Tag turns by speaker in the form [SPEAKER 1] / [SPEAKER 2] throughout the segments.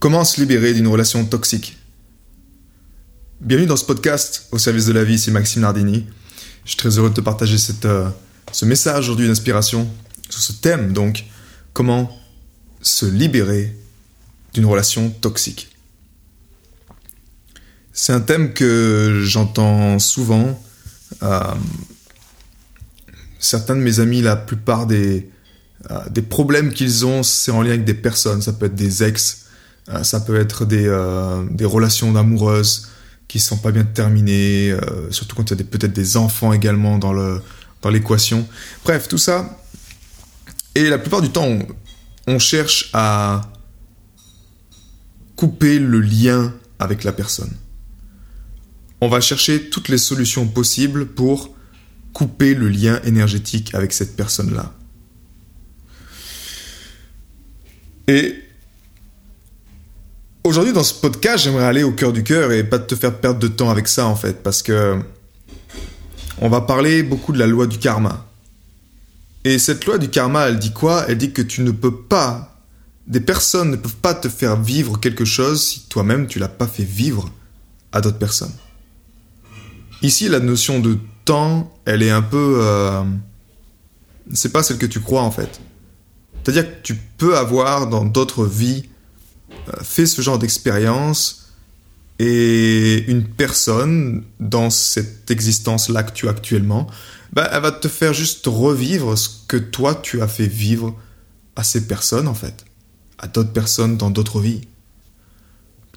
[SPEAKER 1] Comment se libérer d'une relation toxique? Bienvenue dans ce podcast au service de la vie, c'est Maxime Nardini. Je suis très heureux de te partager euh, ce message aujourd'hui d'inspiration sur ce thème, donc comment se libérer d'une relation toxique. C'est un thème que j'entends souvent. Euh, certains de mes amis, la plupart des, euh, des problèmes qu'ils ont, c'est en lien avec des personnes. Ça peut être des ex, ça peut être des, euh, relations d'amoureuses qui sont pas bien terminées, surtout quand il y a peut-être des enfants également dans le dans l'équation. Bref, tout ça. Et la plupart du temps, on, on cherche à couper le lien avec la personne. On va chercher toutes les solutions possibles pour couper le lien énergétique avec cette personne-là. Et aujourd'hui, dans ce podcast, j'aimerais aller au cœur du cœur et pas te faire perdre de temps avec ça, en fait, parce que on va parler beaucoup de la loi du karma. Et cette loi du karma, elle dit quoi? Elle dit que tu ne peux pas, des personnes ne peuvent pas te faire vivre quelque chose si toi-même tu l'as pas fait vivre à d'autres personnes. Ici, la notion de temps, elle est un peu, euh, c'est pas celle que tu crois en fait. C'est-à-dire que tu peux avoir dans d'autres vies fait ce genre d'expérience et une personne dans cette existence-là que tu as actuellement, bah, elle va te faire juste revivre ce que toi tu as fait vivre à ces personnes en fait, à d'autres personnes dans d'autres vies.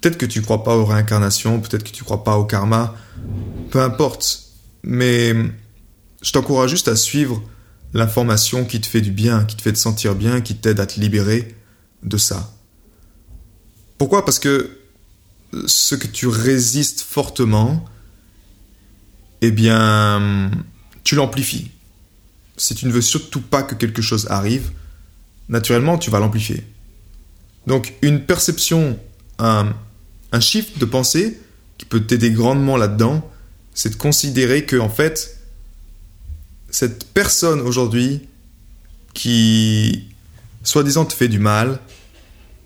[SPEAKER 1] Peut-être que tu crois pas aux réincarnations, peut-être que tu crois pas au karma, peu importe. Mais je t'encourage juste à suivre l'information qui te fait du bien, qui te fait te sentir bien, qui t'aide à te libérer de ça. Pourquoi? Parce que ce que tu résistes fortement, eh bien, tu l'amplifies. Si tu ne veux surtout pas que quelque chose arrive, naturellement, tu vas l'amplifier. Donc, une perception, un, un shift de pensée qui peut t'aider grandement là-dedans, c'est de considérer que, en fait, cette personne aujourd'hui qui, soi-disant, te fait du mal,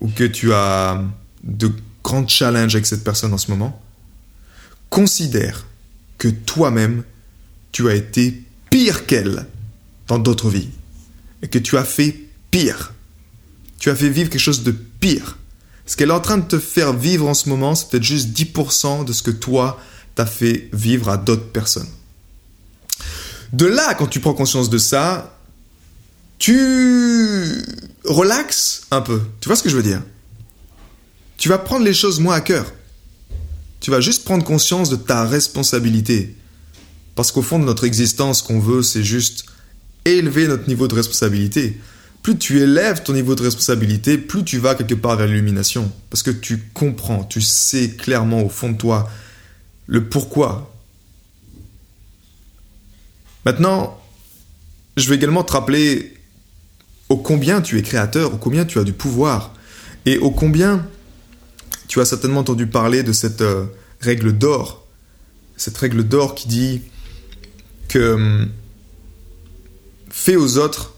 [SPEAKER 1] ou que tu as de grands challenges avec cette personne en ce moment, considère que toi-même, tu as été pire qu'elle dans d'autres vies. Et que tu as fait pire. Tu as fait vivre quelque chose de pire. Ce qu'elle est en train de te faire vivre en ce moment, c'est peut-être juste 10% de ce que toi, t'as fait vivre à d'autres personnes. De là, quand tu prends conscience de ça, tu relaxes un peu. Tu vois ce que je veux dire? Tu vas prendre les choses moins à cœur. Tu vas juste prendre conscience de ta responsabilité. Parce qu'au fond de notre existence, ce qu'on veut, c'est juste élever notre niveau de responsabilité. Plus tu élèves ton niveau de responsabilité, plus tu vas quelque part vers l'illumination. Parce que tu comprends, tu sais clairement au fond de toi le pourquoi Maintenant, je vais également te rappeler au combien tu es créateur, au combien tu as du pouvoir, et au combien tu as certainement entendu parler de cette euh, règle d'or, cette règle d'or qui dit que hum, fais aux autres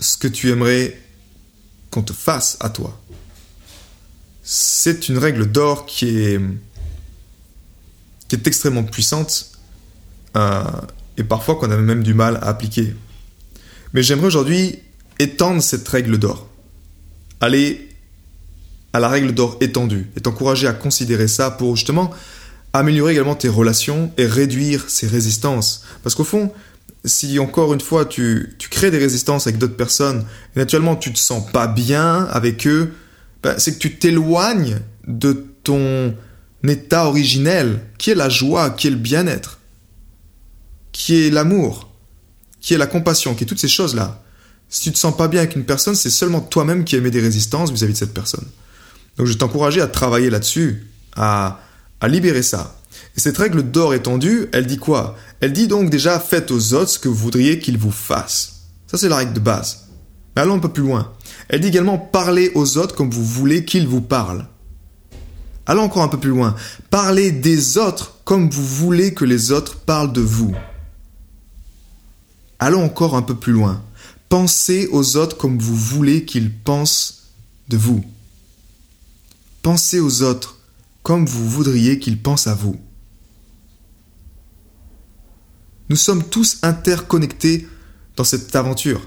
[SPEAKER 1] ce que tu aimerais qu'on te fasse à toi. C'est une règle d'or qui est, est extrêmement puissante. Euh, et parfois qu'on a même du mal à appliquer. Mais j'aimerais aujourd'hui étendre cette règle d'or. Aller à la règle d'or étendue et t'encourager à considérer ça pour justement améliorer également tes relations et réduire ces résistances. Parce qu'au fond, si encore une fois tu, crées des résistances avec d'autres personnes, et naturellement tu te sens pas bien avec eux, ben, c'est que tu t'éloignes de ton état originel, qui est la joie, qui est le bien-être qui est l'amour, qui est la compassion, qui est toutes ces choses-là. Si tu te sens pas bien avec une personne, c'est seulement toi-même qui émets des résistances vis-à-vis de cette personne. Donc je vais t'encourager à travailler là-dessus, à, à libérer ça. Et cette règle d'or étendue, elle dit quoi? Elle dit donc déjà faites aux autres ce que vous voudriez qu'ils vous fassent. Ça c'est la règle de base. Mais allons un peu plus loin. Elle dit également parlez aux autres comme vous voulez qu'ils vous parlent. Allons encore un peu plus loin. Parlez des autres comme vous voulez que les autres parlent de vous. Allons encore un peu plus loin. Pensez aux autres comme vous voulez qu'ils pensent de vous. Pensez aux autres comme vous voudriez qu'ils pensent à vous. Nous sommes tous interconnectés dans cette aventure.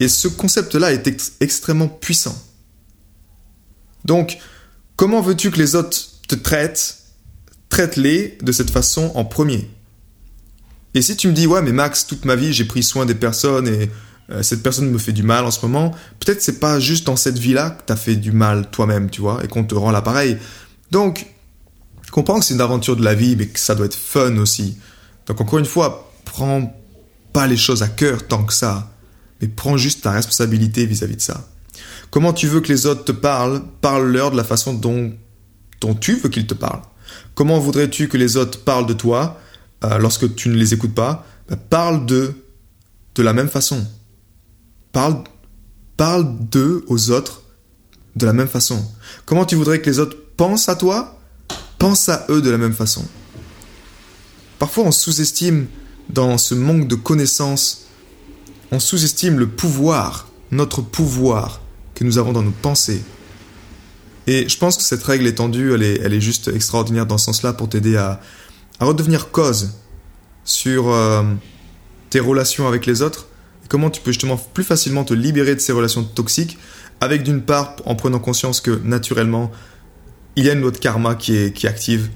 [SPEAKER 1] Et ce concept-là est extrêmement puissant. Donc, comment veux-tu que les autres te traitent Traite-les de cette façon en premier? Et si tu me dis, ouais, mais Max, toute ma vie, j'ai pris soin des personnes et cette personne me fait du mal en ce moment, peut-être c'est pas juste dans cette vie-là que t'as fait du mal toi-même, tu vois, et qu'on te rend l'appareil. Donc, comprends que c'est une aventure de la vie, mais que ça doit être fun aussi. Donc encore une fois, prends pas les choses à cœur tant que ça, mais prends juste ta responsabilité vis-à-vis de ça. Comment tu veux que les autres te parlent? Parle-leur de la façon dont, dont tu veux qu'ils te parlent. Comment voudrais-tu que les autres parlent de toi euh, lorsque tu ne les écoutes pas? Bah, Parle d'eux de la même façon. Parle, parle d'eux aux autres de la même façon. Comment tu voudrais que les autres pensent à toi Pense à eux de la même façon? Parfois on sous-estime dans ce manque de connaissances, on sous-estime le pouvoir, notre pouvoir que nous avons dans nos pensées. Et je pense que cette règle étendue, elle est, elle est juste extraordinaire dans ce sens-là pour t'aider à, à, redevenir cause sur euh, tes relations avec les autres. Comment tu peux justement plus facilement te libérer de ces relations toxiques, avec d'une part en prenant conscience que naturellement, il y a une loi de karma qui est, qui active.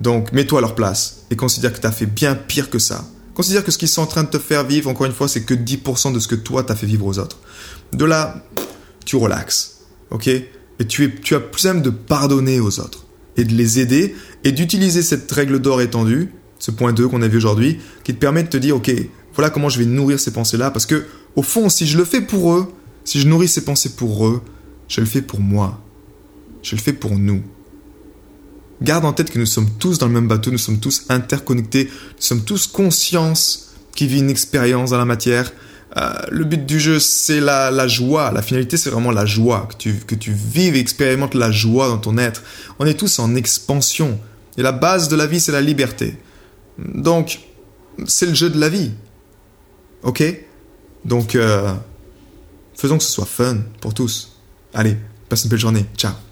[SPEAKER 1] Donc mets-toi à leur place et considère que tu as fait bien pire que ça. Considère que ce qu'ils sont en train de te faire vivre, encore une fois, c'est que 10% de ce que toi t'as fait vivre aux autres. De là, tu relaxes. Ok? Et tu, es, tu as plus simple de pardonner aux autres et de les aider et d'utiliser cette règle d'or étendue, ce point 2 qu'on a vu aujourd'hui, qui te permet de te dire, ok, voilà comment je vais nourrir ces pensées-là, parce que au fond, si je le fais pour eux, si je nourris ces pensées pour eux, je le fais pour moi. Je le fais pour nous. Garde en tête que nous sommes tous dans le même bateau, nous sommes tous interconnectés, nous sommes tous conscience qui vit une expérience dans la matière. Euh, le but du jeu, c'est la, joie. La finalité, c'est vraiment la joie. Que tu, que tu vives et expérimentes la joie dans ton être. On est tous en expansion. Et la base de la vie, c'est la liberté. Donc, c'est le jeu de la vie. Ok? Donc, euh, faisons que ce soit fun pour tous. Allez, passe une belle journée. Ciao